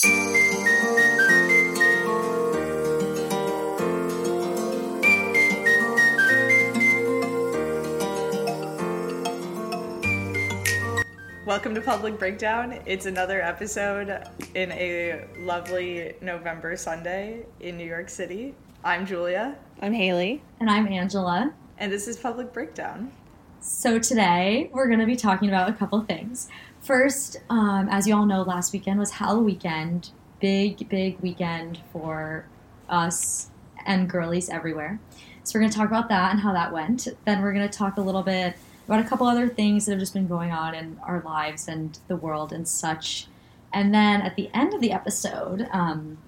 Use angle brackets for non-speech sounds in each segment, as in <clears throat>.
Welcome to Public Breakdown. It's another episode in a lovely November Sunday in New York City. I'm Julia, I'm Hayley. And I'm Angela. and this is Public Breakdown. So today we're going to be talking about a couple things. First, um, as you all know, last weekend was Halloween weekend. Big, big weekend for us and girlies everywhere. So we're going to talk about that and how that went. Then we're going to talk a little bit about a couple other things that have just been going on in our lives and the world and such. And then at the end of the episode, um,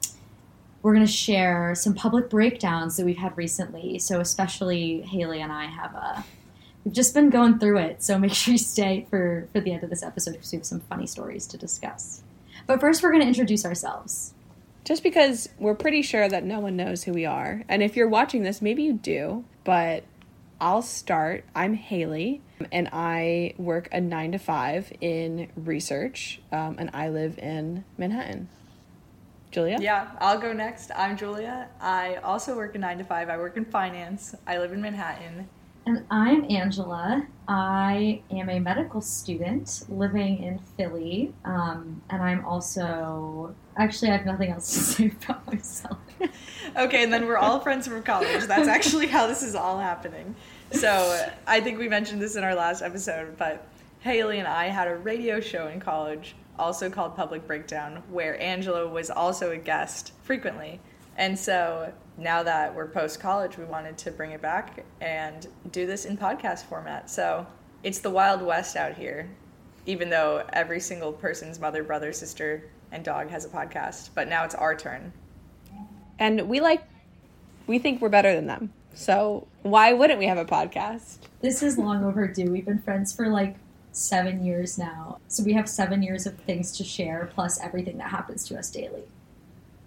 we're going to share some public breakdowns that we've had recently. So especially Hayley and I have a just been going through it. So make <laughs> sure you stay for for the end of this episode because we have some funny stories to discuss. But first, we're going to introduce ourselves. Just because we're pretty sure that no one knows who we are. And if you're watching this, maybe you do, but I'll start. I'm Hayley, and I work a nine to five in research, um, and I live in Manhattan. Julia? Yeah, I'll go next. I'm Julia. I also work a 9 to 5. I work in finance. I live in Manhattan. And I'm Angela. I am a medical student living in Philly, um, and I'm also actually I have nothing else to <laughs> say about myself. <laughs> Okay, and then we're all friends from college. That's actually how this is all happening. So I think we mentioned this in our last episode, but Hayley and I had a radio show in college, also called Public Breakdown, where Angela was also a guest frequently. And so now that we're post college, we wanted to bring it back and do this in podcast format. So it's the Wild West out here, even though every single person's mother, brother, sister, and dog has a podcast. But now it's our turn. And we like, we think we're better than them. So why wouldn't we have a podcast? This is long overdue. We've been friends for like seven years now, so we have seven years of things to share, plus everything that happens to us daily.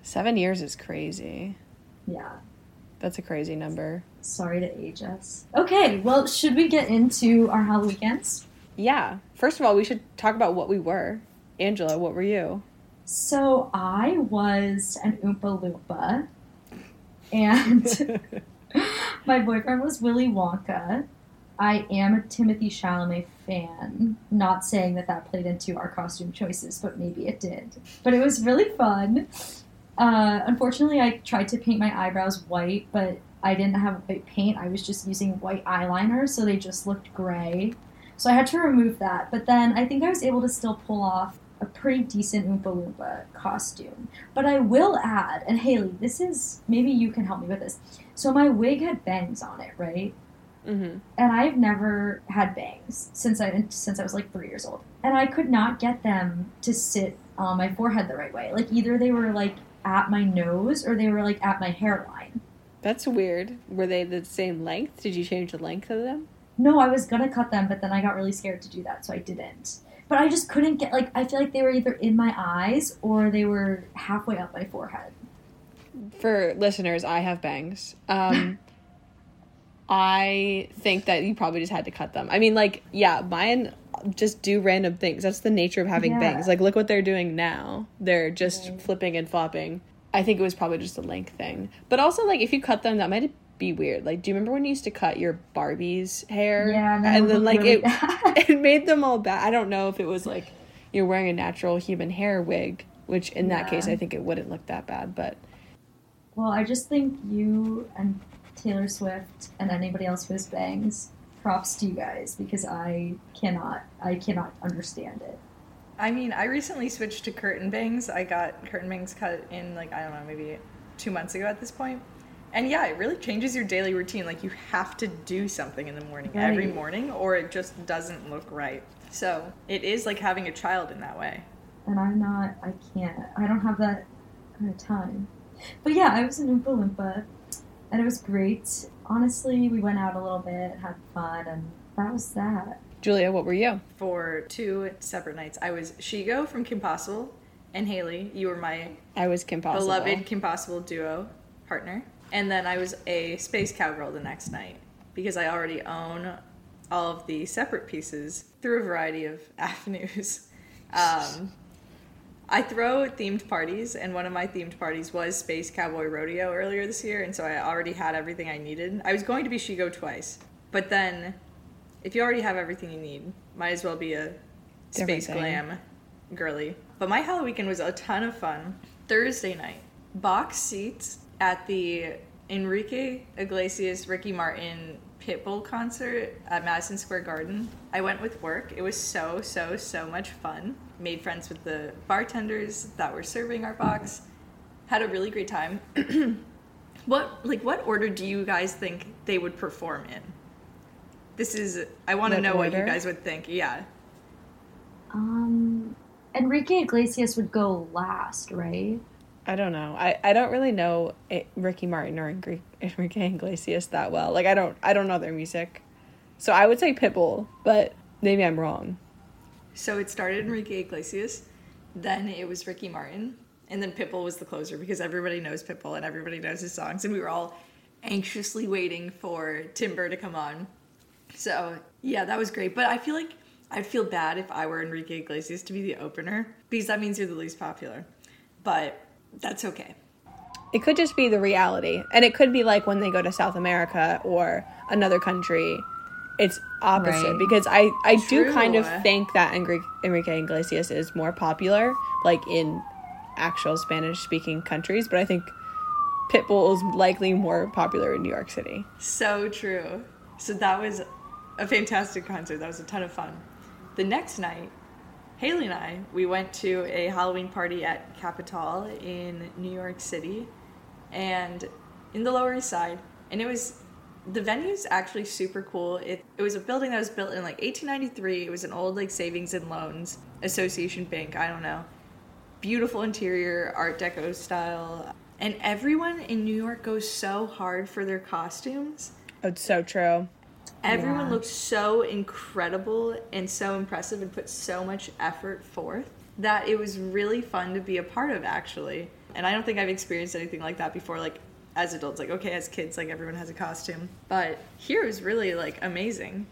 Seven years is crazy. Yeah. That's a crazy number. Sorry to age us. Okay, well, should we get into our Halloween weekends? Yeah. First of all, we should talk about what we were. Angela, what were you? So I was an Oompa Loompa, and <laughs> my boyfriend was Willy Wonka. I am a Timothée Chalamet fan. Not saying that that played into our costume choices, but maybe it did. But it was really fun. Uh, unfortunately, I tried to paint my eyebrows white, but I didn't have white paint. I was just using white eyeliner, so they just looked gray. So I had to remove that. But then I think I was able to still pull off a pretty decent Oompa Loompa costume. But I will add, and Hayley, this is maybe you can help me with this. So my wig had bangs on it, right? Mm-hmm. and I've never had bangs since I since I was like three years old, and I could not get them to sit on my forehead the right way. Like either they were like at my nose or they were like at my hairline. That's weird. Were they the same length? Did you change the length of them? No, I was gonna cut them, but then I got really scared to do that, so I didn't. But I just couldn't get like I feel like they were either in my eyes or they were halfway up my forehead. For listeners, I have bangs. Um, <laughs> I think that you probably just had to cut them. I mean, like, yeah, mine just do random things. That's the nature of having Yeah. bangs. Like, look what they're doing now. They're just Right. flipping and flopping. I think it was probably just a length thing. But also, like, if you cut them, that might be weird. Like, do you remember when you used to cut your Barbie's hair? Yeah, and, then like really it, bad. <laughs> it made them all bad. I don't know if it was like you're wearing a natural human hair wig, which in that case I think it wouldn't look that bad. But Well, I just think you and Taylor Swift and anybody else who has bangs, props to you guys because I cannot, I cannot understand it. I mean, I recently switched to curtain bangs. I got curtain bangs cut in like I don't know, maybe two months ago at this point. And yeah, it really changes your daily routine. Like you have to do something in the morning every morning, or it just doesn't look right. So it is like having a child in that way. And I'm not, I can't, I don't have that kind of time. But yeah, I was in Oompa Loompa and it was great. Honestly, we went out a little bit, had fun, and that was that. Julia, what were you? For two separate nights, I was Shego from Kim Possible, and Hayley. You were my I was Kim Possible. beloved Kim Possible duo partner. And then I was a space cowgirl the next night because I already own all of the separate pieces through a variety of <laughs> avenues. Um, I throw themed parties, and one of my themed parties was Space Cowboy Rodeo earlier this year, and so I already had everything I needed. I was going to be Shego twice, but then if you already have everything you need, might as well be a space glam girly. But my Halloween weekend was a ton of fun. Thursday night, box seats at the Enrique Iglesias Ricky Martin Pitbull concert at Madison Square Garden. I went with work. It was so, so, so much fun. Made friends with the bartenders that were serving our box. Had a really great time. <clears throat> what like what order do you guys think they would perform in? This is I want to What know what you guys would think. Yeah. Um, Enrique Iglesias would go last, right? I don't know. I, I don't really know it, Ricky Martin or Engri- Enrique Iglesias that well. Like I don't I don't know their music, so I would say Pitbull, but maybe I'm wrong. So it started Enrique Iglesias, then it was Ricky Martin, and then Pitbull was the closer because everybody knows Pitbull and everybody knows his songs, and we were all anxiously waiting for Timber to come on. So yeah, that was great. But I feel like I'd feel bad if I were Enrique Iglesias to be the opener because that means you're the least popular. But that's okay. It could just be the reality, and it could be like when they go to South America or another country. It's opposite Right. because I I do kind of think that Enrique, Enrique Iglesias is more popular like in actual Spanish speaking countries, but I think Pitbull is likely more popular in New York City. So true. So that was a fantastic concert. That was a ton of fun. The next night, Hayley and I, we went to a Halloween party at Capitale in New York City and in the Lower East Side. And it was, the venue's actually super cool. It, it was a building that was built in like 1893. It was an old like savings and loans association bank. I don't know beautiful interior, Art Deco style. And everyone in New York goes so hard for their costumes. It's so true. Everyone Yeah. looks so incredible and so impressive and put so much effort forth that it was really fun to be a part of actually. And I don't think I've experienced anything like that before like as adults like okay as kids like everyone has a costume. But here was really like amazing.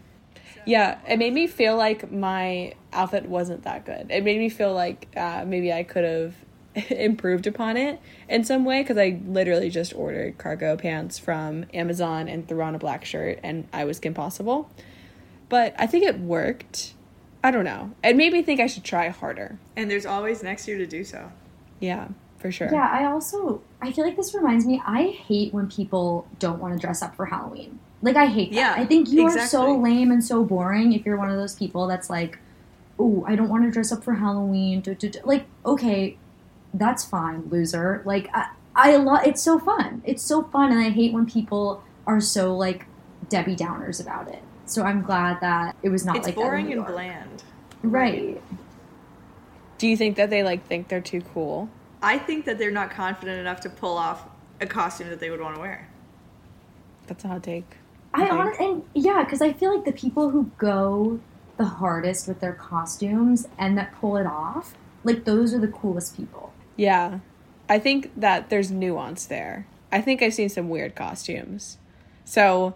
Yeah, it made me feel like my outfit wasn't that good. It made me feel like uh, maybe I could have <laughs> improved upon it in some way because I literally just ordered cargo pants from Amazon and threw on a black shirt and I was Kim Possible. But I think it worked. I don't know. It made me think I should try harder. And there's always next year to do so. Yeah, for sure. Yeah, I also I feel like this reminds me. I hate when people don't want to dress up for Halloween. Like I hate that. Yeah, I think you are so lame and so boring if you're one of those people that's like, "Oh, I don't want to dress up for Halloween." duh, duh, duh." Like, okay, that's fine, loser. Like I, I love. It's so fun. It's so fun, and I hate when people are so like Debbie Downers about it. So I'm glad that it was not It's like boring and bland. Right. Do you think that they like think they're too cool? I think that they're not confident enough to pull off a costume that they would want to wear. That's a hot take. I think. honest and yeah, because I feel like the people who go the hardest with their costumes and that pull it off, like those are the coolest people. Yeah. I think that there's nuance there. I think I've seen some weird costumes. So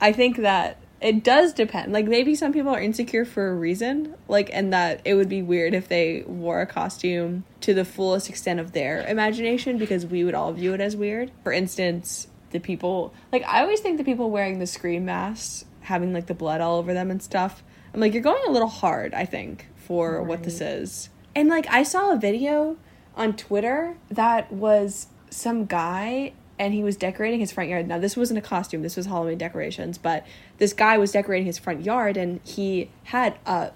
I think that it does depend. Like maybe some people are insecure for a reason, like and that it would be weird if they wore a costume to the fullest extent of their imagination because we would all view it as weird. For instance, the people like I always think the people wearing the scream masks, having like the blood all over them and stuff. I'm like you're going a little hard, I think, for what this is. And like I saw a video on Twitter that was some guy and he was decorating his front yard. Now this wasn't a costume, this was Halloween decorations, but this guy was decorating his front yard and he had a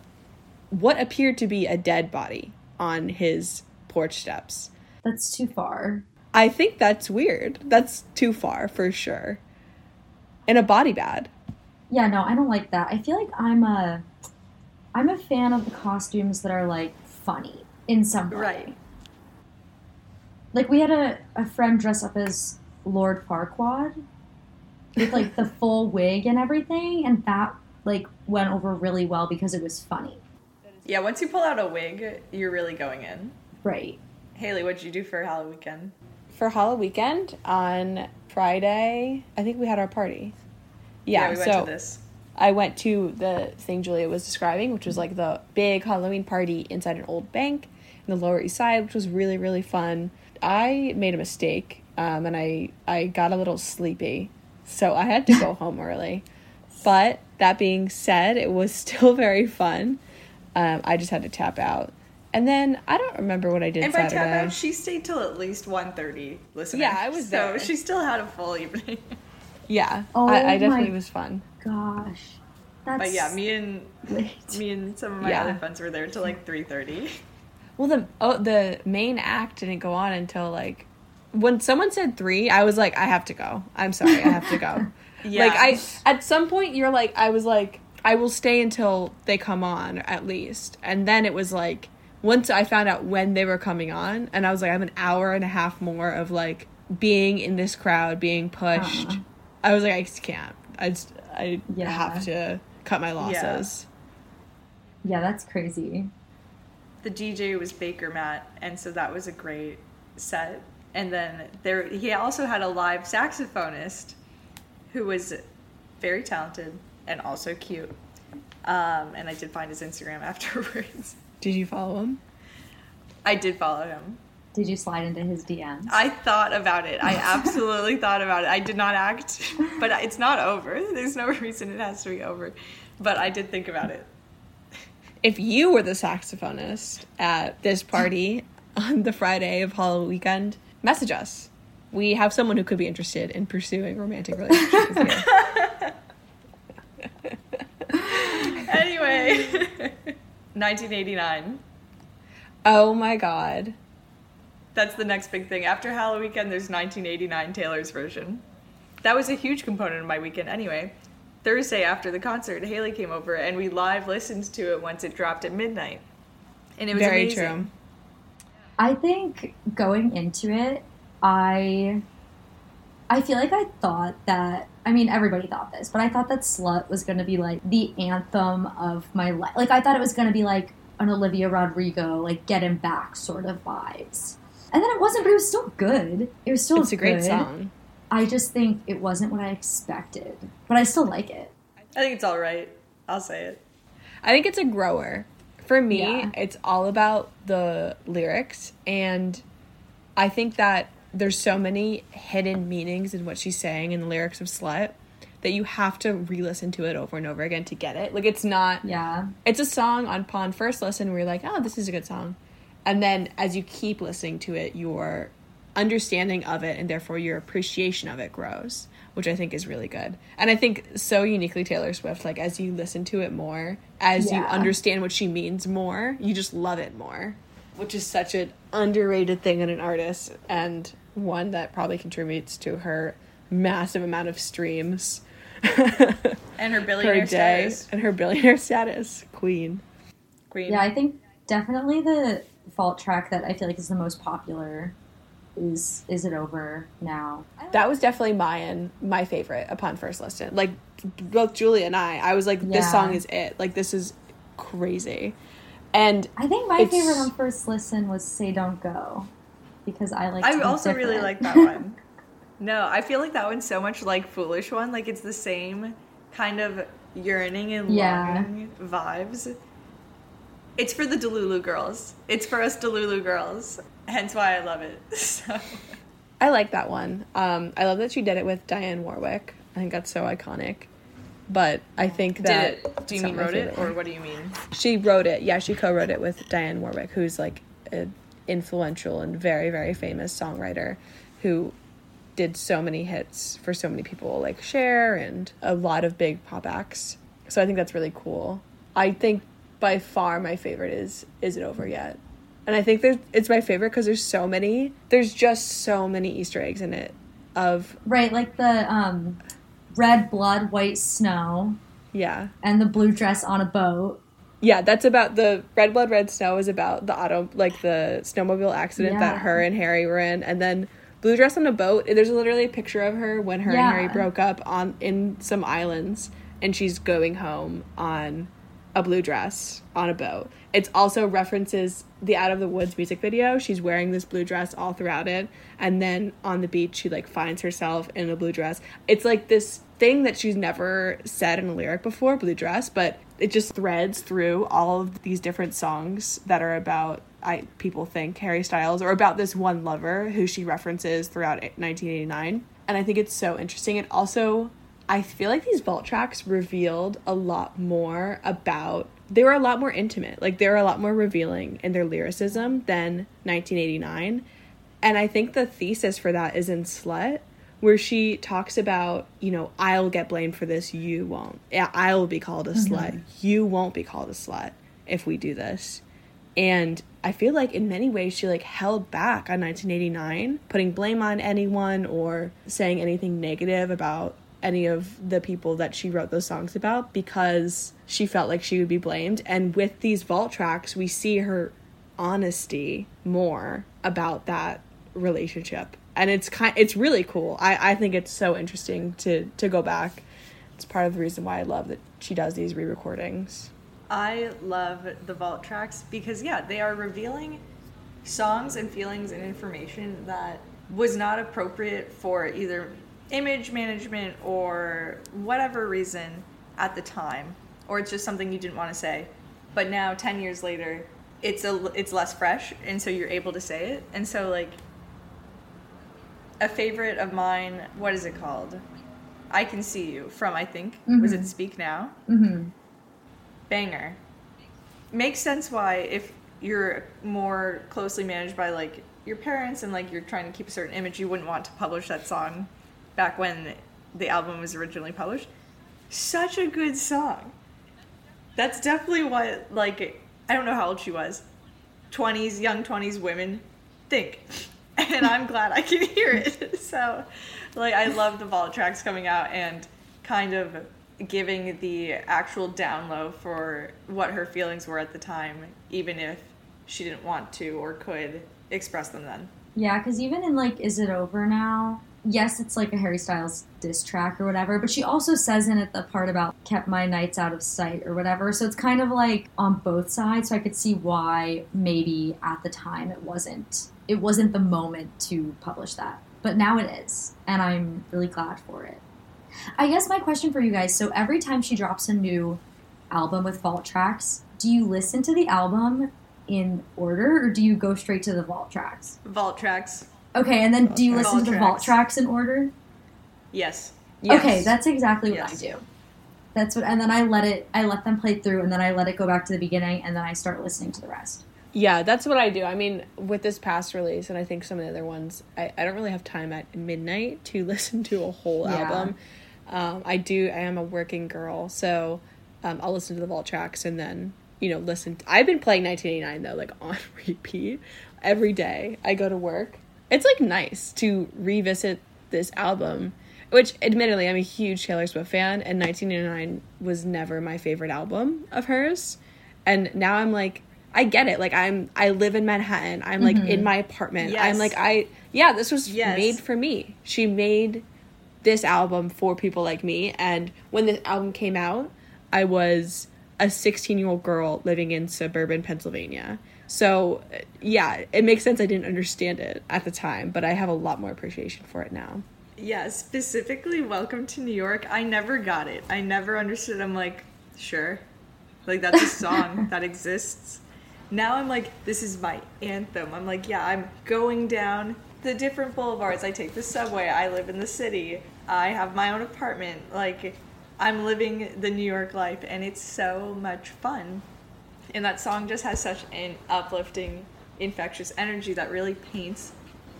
what appeared to be a dead body on his porch steps. That's too far. I think that's weird. That's too far for sure. In a body bag. Yeah, no, I don't like that. I feel like I'm a I'm a fan of the costumes that are like funny in some way. Right. Like we had a, a friend dress up as Lord Farquaad with like the <laughs> full wig and everything, and that like went over really well because it was funny. Yeah, once you pull out a wig, you're really going in. Right. Hayley, what'd you do for Halloween weekend? For Halloween weekend on Friday, I think we had our party. Yeah, we went so to this. I went to the thing Julia was describing, which was like the big Halloween party inside an old bank. in the Lower East Side, which was really really fun. I made a mistake, um, and I I got a little sleepy, so I had to go <laughs> home early. But that being said, it was <laughs> still very fun. Um, I just had to tap out. And then I don't remember what I did And by Saturday. tap out, she stayed till at least 1.30 listening. Yeah, I was there. so she still had a full evening. <laughs> yeah, Oh I, I definitely my- was fun. Gosh, that's but yeah, me and late. me and some of my Yeah. other friends were there till like 3.30. Well, the oh, the main act didn't go on until like when someone said three. I was like, I have to go. I'm sorry, I have to go. Yeah. <laughs> Like I at some point you're like I was like I will stay until they come on at least, and then it was like once I found out when they were coming on, and I was like I have an hour and a half more of like being in this crowd, being pushed. Uh-uh. I was like I just can't. I just I Yeah. have to cut my losses. Yeah, that's crazy. the DJ was Baker Matt, and so that was a great set. And then there, he also had a live saxophonist who was very talented and also cute. Um, and I did find his Instagram <laughs> afterwards. Did you follow him? I did follow him. Did you slide into his DMs? I thought about it. I <laughs> absolutely thought about it. I did not act, but it's not over. There's no <laughs> reason it has to be over. But I did think about it. if you were the saxophonist at this party on the Friday of Halloween weekend, message us. We have someone who could be interested in pursuing romantic relationships with you. <laughs> Anyway, <laughs> 1989. Oh my god. That's the next big thing. After Halloween weekend, there's 1989 Taylor's version. That was a huge component of my weekend anyway. Thursday after the concert, Hayley came over and we live listened to it once it dropped at midnight. And it was Very amazing. true. I think going into it, I I feel like I thought that I mean everybody thought this, but I thought that Slut was going to be like the anthem of my life. Like I thought it was going to be like an Olivia Rodrigo like get him back sort of vibes. And then it wasn't, but it was still good. It was still It's a great good. song. I just think it wasn't what I expected, but I still like it. I think it's all right. I'll say it. I think it's a grower. For me, Yeah. it's all about the lyrics and I think that there's so many hidden meanings in what she's saying in the lyrics of Slut that you have to re-listen to it over and over again to get it. Like it's not Yeah. it's a song on upon first listen where you're like, oh, this is a good song. And then as you keep listening to it, your understanding of it and therefore your appreciation of it grows, which I think is really good. And I think so uniquely Taylor Swift, like as you listen to it more, as you understand what she means more, you just love it more. Which is such an underrated thing in an artist and one that probably contributes to her massive amount of streams. <laughs> And her per billionaire day status. and her billionaire status queen. Queen. Yeah, I think definitely the vault track that I feel like is the most popular is Is It Over Now. That was definitely my my favorite upon first listen. Like both Julia and I, I was like, this Yeah. song is it. Like this is crazy. And I think my favorite on first listen was Say Don't Go because I like. I be also really like that one. <laughs> No, I feel like that one's so much like Foolish One. Like it's the same kind of yearning and Yeah. longing vibes. It's for the Delulu girls. It's for us Delulu girls. Hence why I love it. <laughs> So I like that one. Um, I love that she did it with Diane Warwick. I think that's so iconic. But I think did that it do you mean wrote it or one. what do you mean? she wrote it. Yeah, she co-wrote it with Diane Warwick, who's like an influential and very very famous songwriter who did so many hits for so many people like Cher and a lot of big pop acts. So I think that's really cool. I think by far my favorite is Is It Over Yet? And I think there's it's my favorite because there's so many there's just so many Easter eggs in it of Right, like the um, red blood, white snow, yeah. and the blue dress on a boat. Yeah, that's about the Red Blood Red Snow is about the auto like the snowmobile accident that her and Harry were in, and then Blue Dress on a boat. There's literally a picture of her when her Yeah. and Harry broke up on in some islands, and she's going home on a blue dress on a boat. It also references the Out of the Woods music video. She's wearing this blue dress all throughout it, and then on the beach, she like finds herself in a blue dress. It's like this thing that she's never said in a lyric before, blue dress, but it just threads through all of these different songs that are about I people think Harry Styles or about this one lover who she references throughout 1989. And I think it's so interesting. It also I feel like these vault tracks revealed a lot more about they were a lot more intimate. Like they were a lot more revealing in their lyricism than 1989. And I think the thesis for that is in Slut, where she talks about, you know, I'll get blamed for this, you won't. Yeah, I'll be called a mm-hmm. slut. You won't be called a slut if we do this. And I feel like in many ways she like held back on 1989, putting blame on anyone or saying anything negative about any of the people that she wrote those songs about because she felt like she would be blamed. And with these vault tracks, we see her honesty more about that relationship. And it's kind it's really cool. I, I think it's so interesting to to go back. It's part of the reason why I love that she does these re-recordings. I love the vault tracks because yeah, they are revealing songs and feelings and information that was not appropriate for either image management or whatever reason at the time or it's just something you didn't want to say but now 10 years later it's a it's less fresh and so you're able to say it and so like a favorite of mine what is it called i can see you from i think mm-hmm. was it speak now mm-hmm. banger makes sense why if you're more closely managed by like your parents and like you're trying to keep a certain image you wouldn't want to publish that song back when the album was originally published. Such a good song. That's definitely what like I don't know how old she was. 20s, young 20s women think. <laughs> And I'm glad I can hear it. <laughs> So like I love the vault tracks coming out and kind of giving the actual down low for what her feelings were at the time, even if she didn't want to or could express them then. Yeah, because even in like Is It Over Now, yes, it's like a Harry Styles diss track or whatever, but she also says in it the part about kept my nights out of sight or whatever. So it's kind of like on both sides. So I could see why maybe at the time it wasn't it wasn't the moment to publish that. But now it is, and I'm really glad for it. I guess my question for you guys, so every time she drops a new album with vault tracks, do you listen to the album in order or do you go straight to the vault tracks? Vault tracks. Okay, and then do you listen to the vault tracks in order? Yes. yes. Okay, that's exactly what yes. I do. That's what, and then I let it, I let them play through, and then I let it go back to the beginning, and then I start listening to the rest. Yeah, that's what I do. I mean, with this past release, and I think some of the other ones, I, I don't really have time at midnight to <laughs> listen to a whole yeah. album. Um, I do. I am a working girl, so um, I'll listen to the vault tracks and then you know listen. To, I've been playing 1989 though, like <laughs> on repeat every day. I go to work it's like nice to revisit this album which admittedly I'm a huge Taylor Swift fan and 1989 was never my favorite album of hers and now I'm like I get it like I'm I live in Manhattan I'm like mm-hmm. in my apartment yes. I'm like I yeah this was yes. made for me she made this album for people like me and when this album came out I was a 16 year old girl living in suburban Pennsylvania so, yeah, it makes sense I didn't understand it at the time, but I have a lot more appreciation for it now. Yeah, specifically Welcome to New York. I never got it. I never understood. I'm like, sure. Like, that's a song <laughs> that exists. Now I'm like, this is my anthem. I'm like, yeah, I'm going down the different boulevards. I take the subway. I live in the city. I have my own apartment. Like, I'm living the New York life, and it's so much fun. And that song just has such an uplifting infectious energy that really paints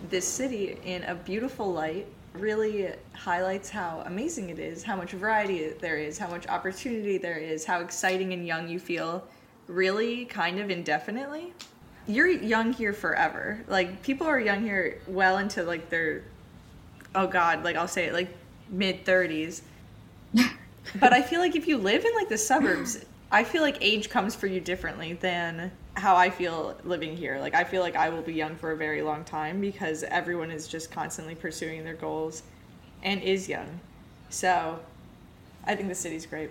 this city in a beautiful light really highlights how amazing it is how much variety there is how much opportunity there is how exciting and young you feel really kind of indefinitely. You're young here forever. Like people are young here well into like their oh god like i'll say it like mid 30s <laughs> but i feel like if you live in like the suburbs I feel like age comes for you differently than how I feel living here. Like I feel like I will be young for a very long time because everyone is just constantly pursuing their goals and is young. So I think the city's great.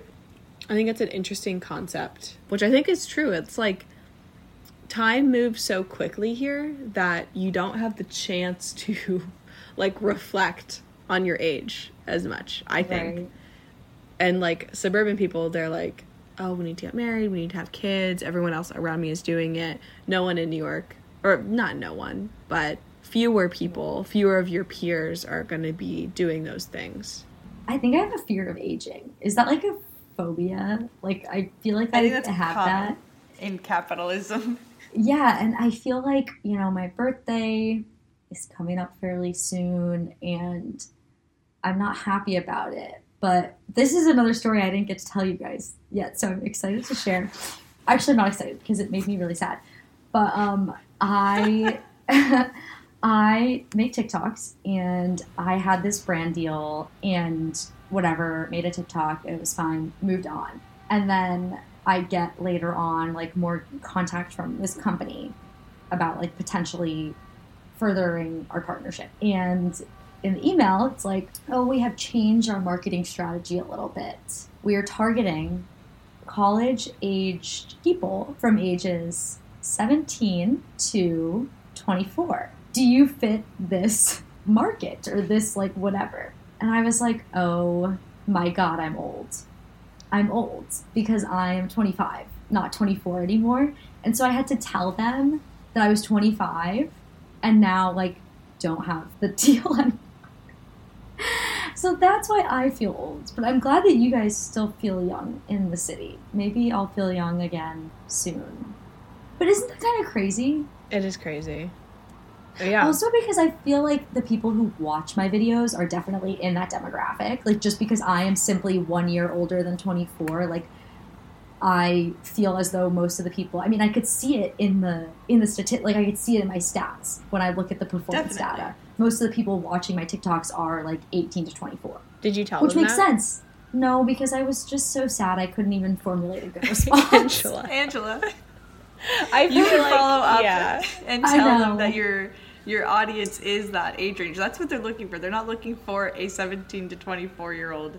I think it's an interesting concept, which I think is true. It's like time moves so quickly here that you don't have the chance to <laughs> like reflect on your age as much, I think. Right. And like suburban people, they're like, oh, we need to get married, we need to have kids. Everyone else around me is doing it. No one in New York, or not no one, but fewer people, fewer of your peers are going to be doing those things. I think I have a fear of aging. Is that like a phobia? Like I feel like I, I think that's have that. in capitalism. <laughs> Yeah, and I feel like, you know, my birthday is coming up fairly soon and I'm not happy about it. But this is another story I didn't get to tell you guys yet, so I'm excited to share. Actually, I'm not excited because it made me really sad. But um I <laughs> I make TikToks and I had this brand deal and whatever, made a TikTok, it was fine, moved on. And then I get later on like more contact from this company about like potentially furthering our partnership. And in the email, it's like, oh, we have changed our marketing strategy a little bit. We are targeting college aged people from ages 17 to 24. Do you fit this market or this like whatever? And I was like, oh my God, I'm old. I'm old because I am 25, not 24 anymore. And so I had to tell them that I was 25 and now like don't have the <laughs> deal anymore. So that's why I feel old. But I'm glad that you guys still feel young in the city. Maybe I'll feel young again soon. But isn't that kind of crazy? It is crazy. Yeah. Also because I feel like the people who watch my videos are definitely in that demographic. Like just because I am simply one year older than 24, like I feel as though most of the people. I mean, I could see it in the in the stati- like I could see it in my stats when I look at the performance Definitely. data. Most of the people watching my TikToks are like 18 to 24, Did you tell them? which makes that? sense. No, because I was just so sad I couldn't even formulate a good <laughs> response. Angela. Angela, I you can like- follow up Yeah. and tell them that your your audience is that age range. That's what they're looking for. They're not looking for a 17 to 24 year old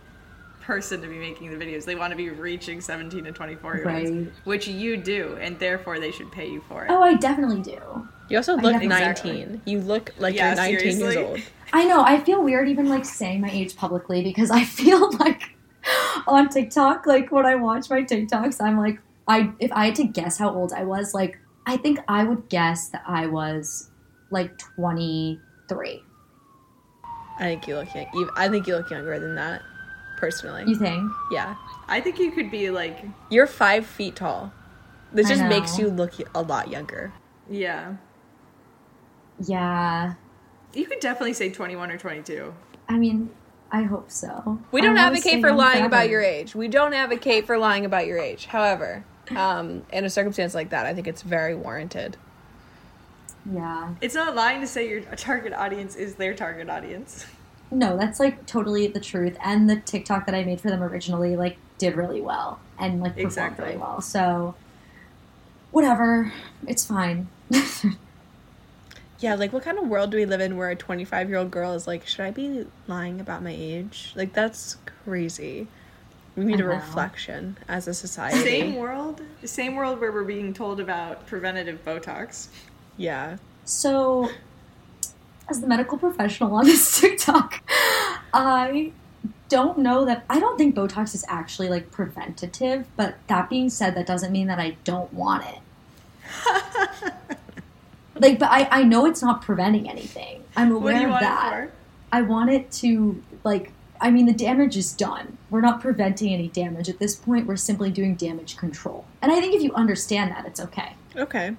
person to be making the videos. They want to be reaching 17 to 24 year olds, Right. which you do, and therefore they should pay you for it. oh, I definitely do. You also look definitely- 19. You look like Yeah, you're 19 years old. I know. I feel weird even like saying my age publicly because I <laughs> feel like on TikTok, like when I watch my TikToks, I'm like, I if I had to guess how old I was, like I think I would guess that I was like 23. I think you look young. I think you look younger than that, personally. You think? yeah. I think you could be like, You're five feet tall. This I just know. makes you look a lot younger. yeah. Yeah. You could definitely say 21 or 22. I mean, I hope so. We don't wanna advocate for young lying about your age. We don't advocate for lying about your age. However, um, in a circumstance like that, I think it's very warranted. Yeah. It's not lying to say your target audience is their target audience. No, that's like totally the truth. And the TikTok that I made for them originally like did really well and like performed Exactly. really well. So whatever, it's fine. <laughs> Yeah, like what kind of world do we live in where a 25 year old girl is like, should I be lying about my age? Like, that's crazy. We need I a know. reflection as a society. Same world, The same world where we're being told about preventative Botox. Yeah. so as the medical professional on this <laughs> TikTok, I don't know that I don't think Botox is actually like preventative, but that being said, that doesn't mean that I don't want it. <laughs> like, but I, I know it's not preventing anything. I'm aware What do you of want that. I want it to like I mean the damage is done. We're not preventing any damage at this point. We're simply doing damage control. And I think if you understand that, it's okay. Okay.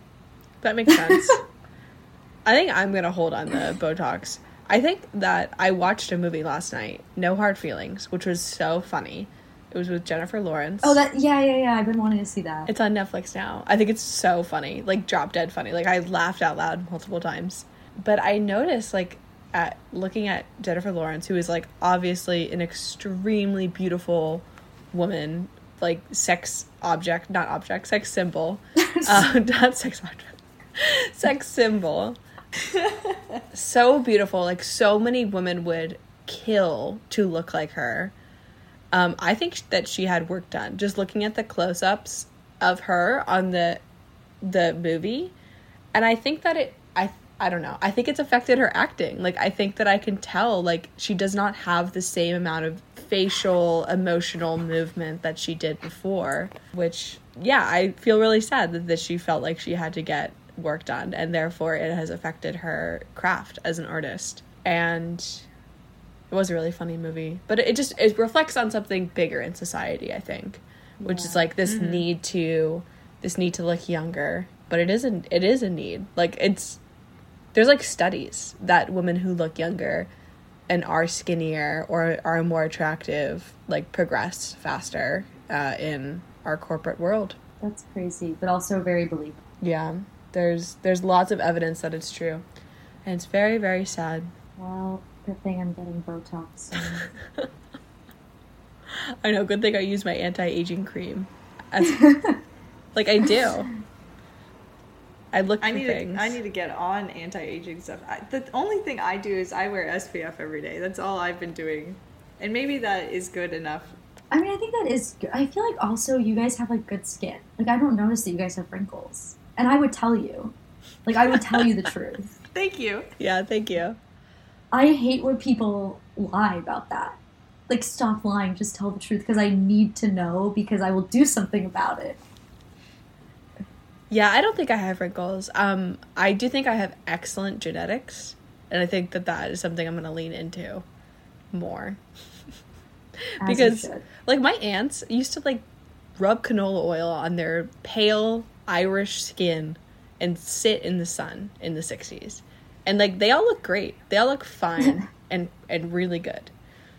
That makes sense. <laughs> I think I'm going to hold on the Botox. I think that I watched a movie last night, No Hard Feelings, which was so funny. It was with Jennifer Lawrence. Oh that yeah, yeah, yeah. I've been wanting to see that. It's on Netflix now. I think it's so funny, like drop dead funny. Like I laughed out loud multiple times. But I noticed, like, at looking at Jennifer Lawrence, who is like obviously an extremely beautiful woman, like sex object, not object, sex symbol, <laughs> uh, <laughs> not sex object, <laughs> sex symbol. so beautiful. Like so many women would kill to look like her. Um, I think that she had work done. Just looking at the close-ups of her on the the movie, and I think that it. I I don't know. I think it's affected her acting. Like I think that I can tell like she does not have the same amount of facial emotional movement that she did before, which yeah, I feel really sad that, that she felt like she had to get work done and therefore it has affected her craft as an artist. And was a really funny movie, but it just it reflects on something bigger in society, I think, which is like this need to this need to look younger, but it isn't it is a need. Like it's there's like studies that women who look younger and are skinnier or are more attractive like progress faster uh, in our corporate world. That's crazy, but also very believable. Yeah, there's there's lots of evidence that it's true, and it's very very sad. Well, good thing I'm getting Botox. soon. <laughs> I know. Good thing I use my anti aging cream. As, <laughs> like I do. I look for I need things. to, I need to get on anti-aging stuff. I, the only thing I do is I wear SPF every day. That's all I've been doing, and maybe that is good enough. I mean, I think that is. Good. I feel like also you guys have like good skin. Like I don't notice that you guys have wrinkles, and I would tell you. Like I would tell you the <laughs> truth. Thank you. yeah, thank you. I hate when people lie about that. Like stop lying, just tell the truth because I need to know because I will do something about it. Yeah, I don't think I have wrinkles. Um, I do think I have excellent genetics, and I think that that is something I'm going to lean into more. <laughs> Because like my aunts used to like rub canola oil on their pale Irish skin and sit in the sun in the 60s. And like they all look great. They all look fine <laughs> and and really good.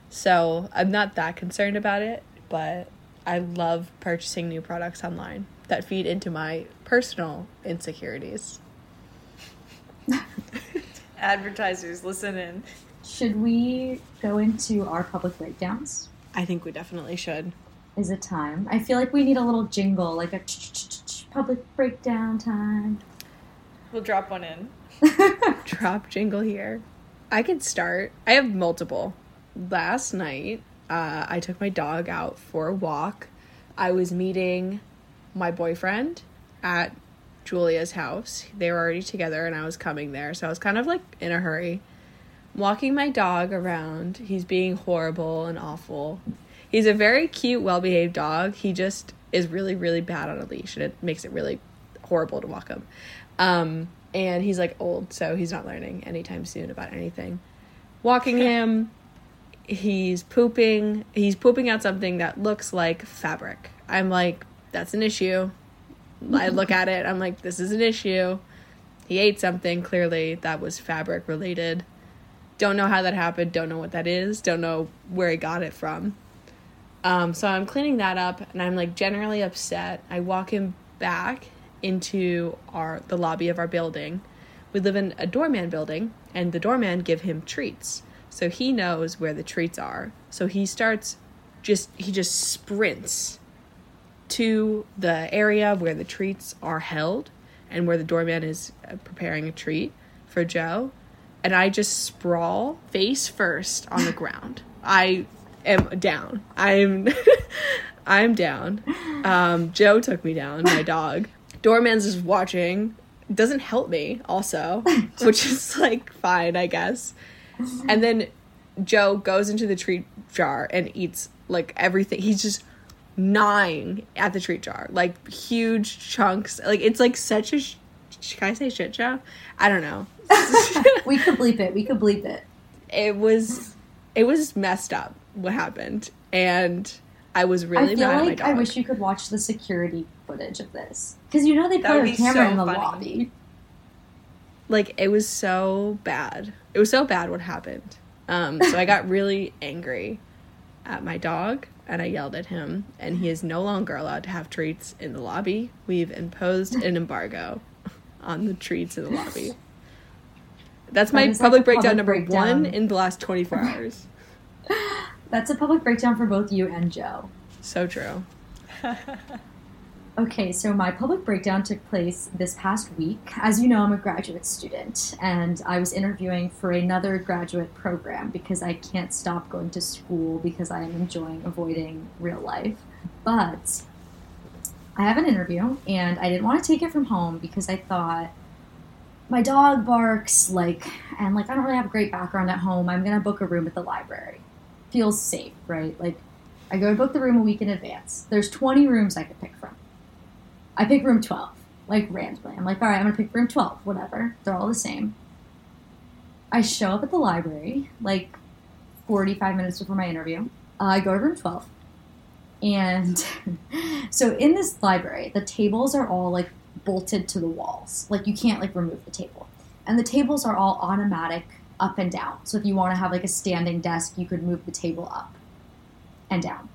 So, I'm not that concerned about it, but I love purchasing new products online that feed into my personal insecurities. <laughs> Advertisers, listen in. Should we go into our public breakdowns? I think we definitely should. Is it time? I feel like we need a little jingle, like a public breakdown time. We'll drop one in. <laughs> drop jingle here. I can start. I have multiple. Last night, uh, I took my dog out for a walk. I was meeting my boyfriend at Julia's house. They were already together, and I was coming there, so I was kind of like in a hurry. Walking my dog around. He's being horrible and awful. He's a very cute, well behaved dog. He just is really, really bad on a leash, and it makes it really horrible to walk him. Um, and he's like old, so he's not learning anytime soon about anything. Walking him, he's pooping. He's pooping out something that looks like fabric. I'm like, that's an issue. I <laughs> look at it, I'm like, this is an issue. He ate something, clearly, that was fabric related. Don't know how that happened, don't know what that is, don't know where he got it from. Um, so I'm cleaning that up and I'm like generally upset. I walk him back into our the lobby of our building. We live in a doorman building and the doorman give him treats. So he knows where the treats are. So he starts just he just sprints to the area where the treats are held and where the doorman is uh, preparing a treat for Joe. And I just sprawl face first on the ground. I am down. I'm <laughs> I'm down. Um, Joe took me down, my dog. Doorman's just watching. Doesn't help me also, <laughs> which is like fine, I guess. And then Joe goes into the treat jar and eats like everything. He's just gnawing at the treat jar, like huge chunks. Like it's like such a. Sh- can I say shit show? I don't know. <laughs> we could bleep it. We could bleep it. It was, it was messed up what happened, and I was really I feel mad at my like dog. I wish you could watch the security footage of this because you know they put a camera so in the funny. lobby. like it was so bad. It was so bad what happened. Um, so I got <laughs> really angry at my dog and I yelled at him. And he is no longer allowed to have treats in the lobby. We've imposed an embargo on the treats in the lobby. <laughs> That's my That is like public a breakdown public number breakdown. one in the last 24 <laughs> hours. That's a public breakdown for both you and Joe. So true. Okay, so my public breakdown took place this past week. As you know, I'm a graduate student, and I was interviewing for another graduate program because I can't stop going to school because I am enjoying avoiding real life. But I have an interview, and I didn't want to take it from home because I thought my dog barks, like, and like I don't really have a great background at home. I'm gonna book a room at the library. Feels safe, right? Like, I go to book the room a week in advance. There's 20 rooms I could pick from. I pick room 12, like randomly. I'm like, all right, I'm gonna pick room 12, whatever. They're all the same. I show up at the library like 45 minutes before my interview. Uh, I go to room 12. And <laughs> so in this library, the tables are all like bolted to the walls. Like you can't like remove the table. And the tables are all automatic up and down. So if you want to have like a standing desk, you could move the table up and down.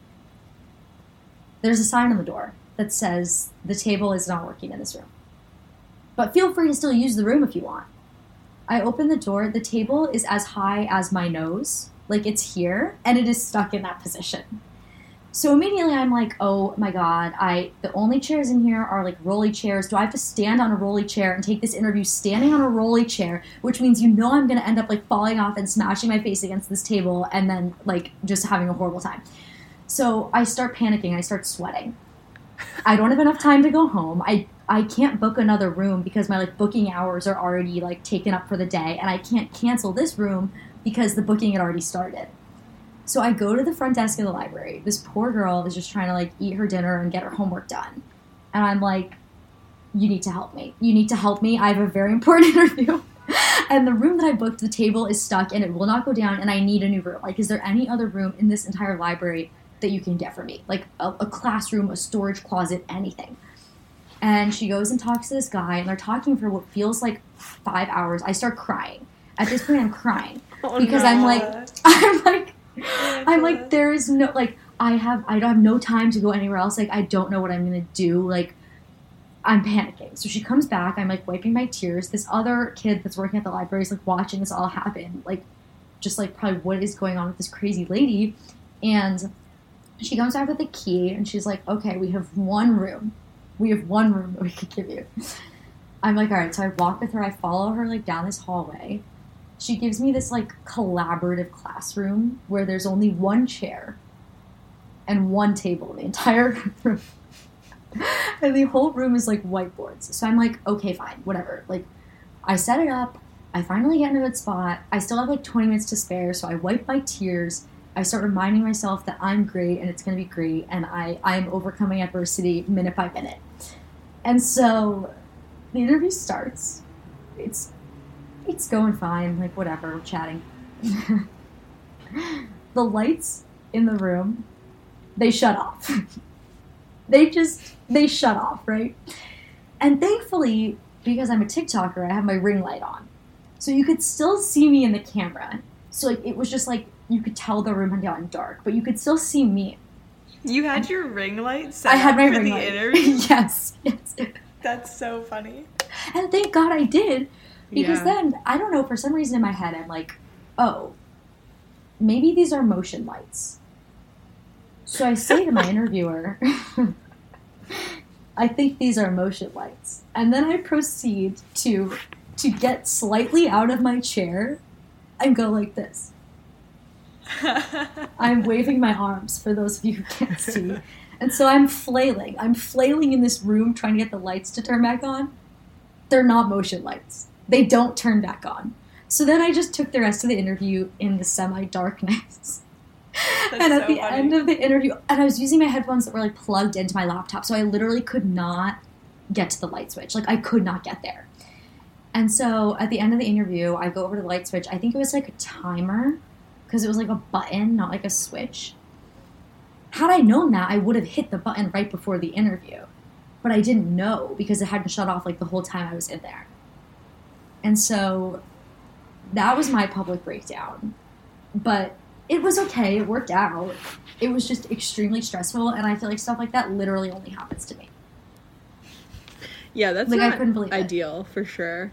There's a sign on the door that says the table is not working in this room. But feel free to still use the room if you want. I open the door, the table is as high as my nose, like it's here, and it is stuck in that position. So immediately I'm like, oh my god, I the only chairs in here are like rolly chairs. Do I have to stand on a rolly chair and take this interview standing on a rolly chair, which means you know I'm gonna end up like falling off and smashing my face against this table and then like just having a horrible time. So I start panicking, I start sweating. I don't have enough time to go home. I I can't book another room because my like booking hours are already like taken up for the day and I can't cancel this room because the booking had already started. So I go to the front desk of the library. This poor girl is just trying to like eat her dinner and get her homework done. And I'm like, you need to help me. You need to help me. I have a very <laughs> important interview. and the room that I booked, the table is stuck and it will not go down and I need a new room. Like, is there any other room in this entire library that you can get for me? Like a, a classroom, a storage closet, anything. And she goes and talks to this guy and they're talking for what feels like five hours. I start crying. At this point, I'm crying <laughs> Oh, because I'm like, <laughs> I'm like, oh, I'm like, there is no like I have I don't have no time to go anywhere else. Like I don't know what I'm gonna do. Like I'm panicking. So she comes back. I'm like wiping my tears. This other kid that's working at the library is like watching this all happen. Like just like probably what is going on with this crazy lady. And she comes back with the key and she's like, okay, we have one room. We have one room that we could give you. I'm like, all right. So I walk with her. I follow her like down this hallway she gives me this like collaborative classroom where there's only one chair and one table in the entire <laughs> room. and the whole room is like whiteboards. So I'm like, okay, fine, whatever. Like, I set it up. I finally get in a good spot. I still have like 20 minutes to spare, so I wipe my tears. I start reminding myself that I'm great and it's going to be great, and I, I am overcoming adversity minute by minute. And so the interview starts. It's it's going fine, like whatever, we're chatting. <laughs> the lights in the room, they shut off. <laughs> they just they shut off, right? And thankfully, because I'm a TikToker, I have my ring light on. So you could still see me in the camera. So like it was just like you could tell the room had gotten dark, but you could still see me. You had your ring light set I had my for ring the light. interview. <laughs> yes, yes. That's so funny. And thank God I did. Because Yeah. then, I don't know, for some reason in my head, I'm like, oh, maybe these are motion lights. So I say to my <laughs> interviewer, <laughs> I think these are motion lights. And then I proceed to to get slightly out of my chair and go like this. I'm waving my arms for those of you who can't see. And so I'm flailing. I'm flailing in this room trying to get the lights to turn back on. They're not motion lights. They don't turn back on. So then I just took the rest of the interview in the semi darkness. And at so the funny. end of the interview, and I was using my headphones that were like plugged into my laptop, so I literally could not get to the light switch. Like I could not get there. And so at the end of the interview, I go over to the light switch. I think it was like a timer because it was like a button, not like a switch. Had I known that, I would have hit the button right before the interview. But I didn't know because it hadn't shut off like the whole time I was in there. And so that was my public breakdown. But it was okay, it worked out. It was just extremely stressful, and I feel like stuff like that literally only happens to me. Yeah, that's Like, I not couldn't believe it. ideal for sure.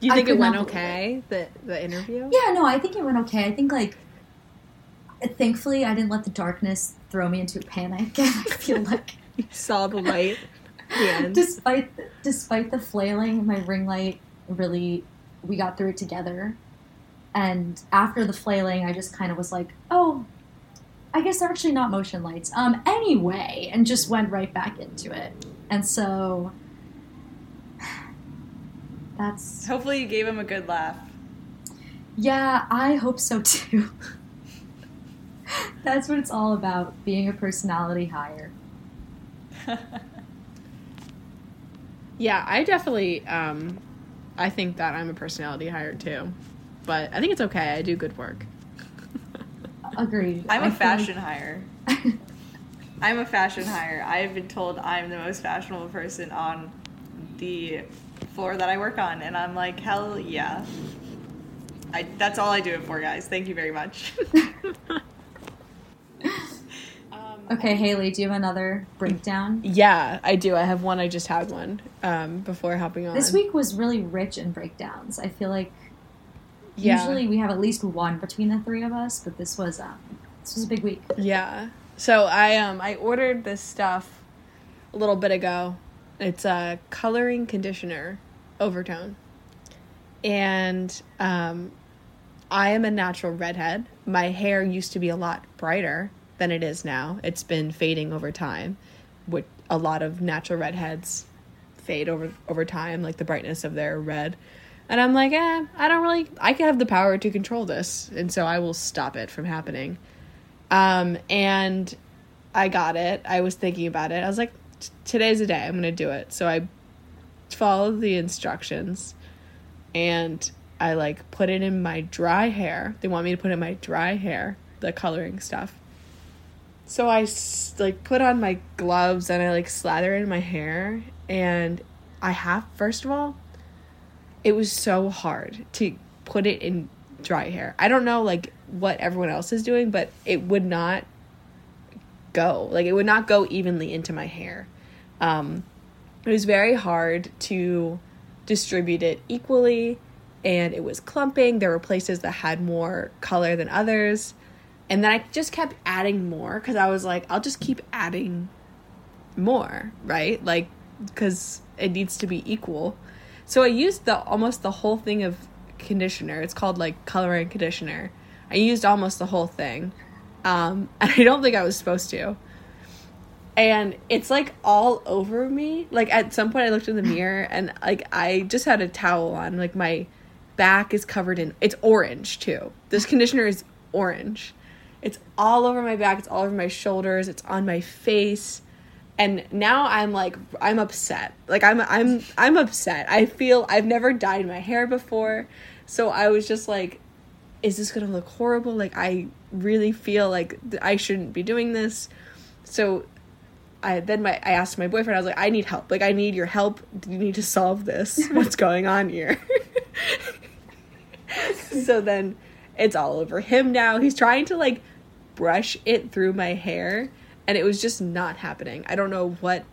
Do you think it went okay? The the interview? Yeah, no, I think it went okay. I think like thankfully I didn't let the darkness throw me into a panic. <laughs> I feel like you saw the light. The end. despite despite the flailing, my ring light really we got through it together. And after the flailing, I just kind of was like, "Oh, I guess they're actually not motion lights." Um, anyway, and just went right back into it. And so that's Hopefully, you gave him a good laugh. yeah, I hope so too. <laughs> that's what it's all about, being a personality hire. <laughs> Yeah, I definitely um I think that I'm a personality hire too. But I think it's okay. I do good work. <laughs> Agreed. I'm I a feel fashion like- hire. I'm a fashion hire. I've been told I'm the most fashionable person on the floor that I work on, and I'm like, hell yeah. I, that's all I do it for, guys. Thank you very much. <laughs> Okay, Hayley, do you have another breakdown? Yeah, I do. I have one. I just had one um, before hopping on. This week was really rich in breakdowns. I feel like yeah. usually we have at least one between the three of us, but this was um, this was a big week. Yeah. So I um I ordered this stuff a little bit ago. It's a coloring conditioner overtone. And um I am a natural redhead. My hair used to be a lot brighter than it is now. It's been fading over time. With a lot of natural redheads fade over over time, like the brightness of their red. And I'm like, eh, I don't really I can have the power to control this, and so I will stop it from happening. Um, and I got it. I was thinking about it. I was like, today's the day. I'm to do it. So I followed the instructions and I like put it in my dry hair. They want me to put in my dry hair, the coloring stuff. So I like put on my gloves and I like slather in my hair and I have first of all it was so hard to put it in dry hair. I don't know like what everyone else is doing, but it would not go. Like it would not go evenly into my hair. Um, it was very hard to distribute it equally, and it was clumping. There were places that had more color than others. And then I just kept adding more because I was like, I'll just keep adding more, right? Like, because it needs to be equal. So I used the almost the whole thing of conditioner. It's called like coloring conditioner. I used almost the whole thing. Um, <laughs> and I don't think I was supposed to. And it's like all over me. Like at some point I looked in the mirror <laughs> and like I just had a towel on. Like my back is covered in it's orange too. This conditioner is orange. It's all over my back, it's all over my shoulders, it's on my face. And now I'm like I'm upset. Like I'm I'm I'm upset. I feel I've never dyed my hair before. So I was just like is this going to look horrible? Like I really feel like I shouldn't be doing this. So I then my I asked my boyfriend I was like I need help. Like I need your help. You need to solve this. <laughs> What's going on here? so then it's all over him now. He's trying to like brush it through my hair and it was just not happening. I don't know what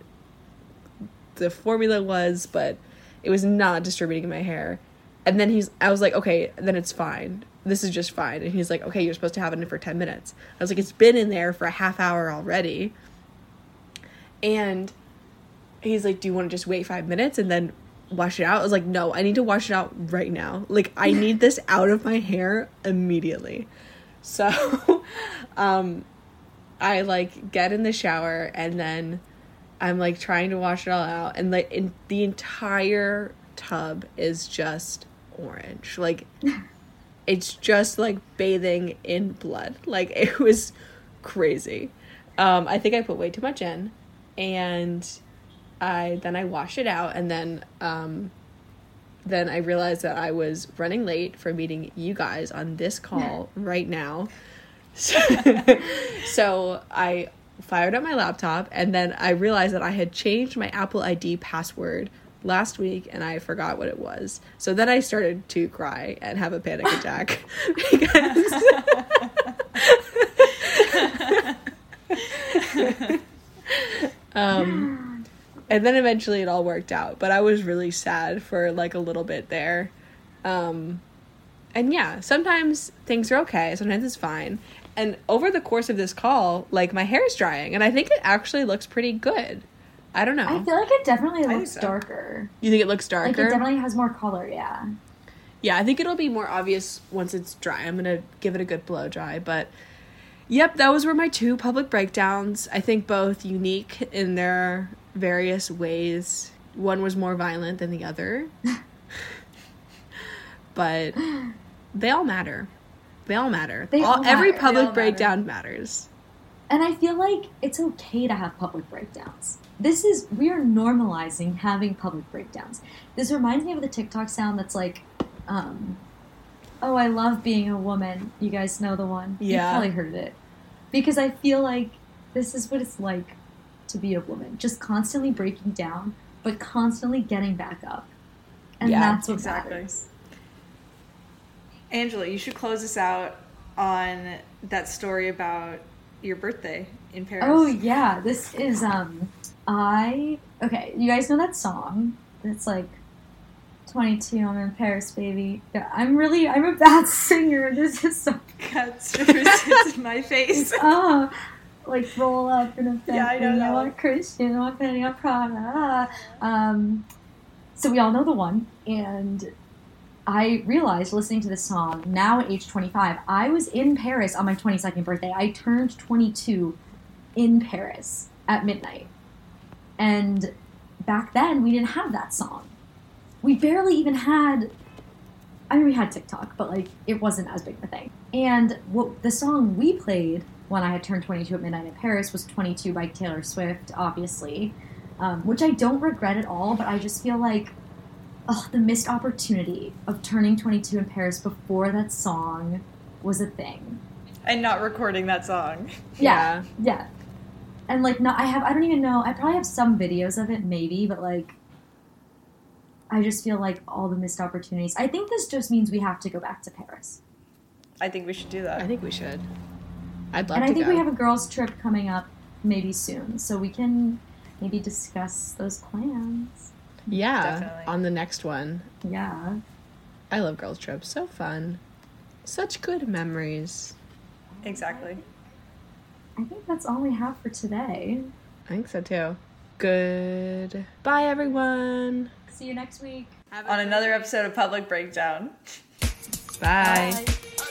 the formula was, but it was not distributing in my hair. And then he's I was like, "Okay, then it's fine. This is just fine." And he's like, "Okay, you're supposed to have it in for 10 minutes." I was like, "It's been in there for a half hour already." And he's like, "Do you want to just wait 5 minutes and then wash it out?" I was like, "No, I need to wash it out right now. Like I <laughs> need this out of my hair immediately." So, <laughs> um I like get in the shower and then I'm like trying to wash it all out and like in the entire tub is just orange. Like <laughs> it's just like bathing in blood. Like it was crazy. Um I think I put way too much in and I then I washed it out and then um then I realized that I was running late for meeting you guys on this call right now. <laughs> So, so I fired up my laptop and then I realized that I had changed my Apple ID password last week and I forgot what it was. So then I started to cry and have a panic <laughs> attack because <laughs> um <gasps> and then eventually it all worked out, but I was really sad for like a little bit there. Um and yeah, sometimes things are okay, sometimes it's fine. And over the course of this call, like my hair is drying, and I think it actually looks pretty good. I don't know. I feel like it definitely looks so. darker. you think it looks darker? Like it definitely has more color. Yeah. Yeah, I think it'll be more obvious once it's dry. I'm gonna give it a good blow dry, but yep, those were my two public breakdowns. I think both unique in their various ways. One was more violent than the other, <laughs> but they all matter. They all matter. They all, all every matter. Public all matter. breakdown matters. And I feel like it's okay to have public breakdowns. This is we are normalizing having public breakdowns. This reminds me of the TikTok sound that's like, um, "Oh, I love being a woman." You guys know the one. Yeah. you probably heard it. Because I feel like this is what it's like to be a woman, just constantly breaking down, but constantly getting back up, and Yeah, that's what exactly. matters. Angela, you should close us out on that story about your birthday in Paris. Oh yeah, this is um I okay, you guys know that song? It's like 22, I'm in Paris, baby. Yeah, I'm really I'm a bad <laughs> singer. This is so Cut strippers <laughs> in my face. <laughs> oh like roll up in a bed. Yeah, I know that I want Christian, I want Penny, I Prada. Um so we all know the one and I realized listening to this song now at age 25, I was in Paris on my 22nd birthday. I turned 22 in Paris at midnight. And back then, we didn't have that song. We barely even had, I mean, we had TikTok, but like it wasn't as big of a thing. And what the song we played when I had turned 22 at midnight in Paris was 22 by Taylor Swift, obviously, um, which I don't regret at all, but I just feel like oh, the missed opportunity of turning 22 in Paris before that song was a thing. and not recording that song. Yeah, yeah. And like, no, I have, I don't even know, I probably have some videos of it, maybe, but like, I just feel like all the missed opportunities. I think this just means we have to go back to Paris. I think we should do that. I think we should. I'd love to go and I think go. we have a girls' trip coming up maybe soon, so we can maybe discuss those plans. yeah, Definitely. on the next one. Yeah. I love girls trips. So fun. Such good memories. exactly. I think that's all we have for today. I think so too. Good. Bye, everyone. See you next week. On another episode of Public Breakdown. Bye. Bye.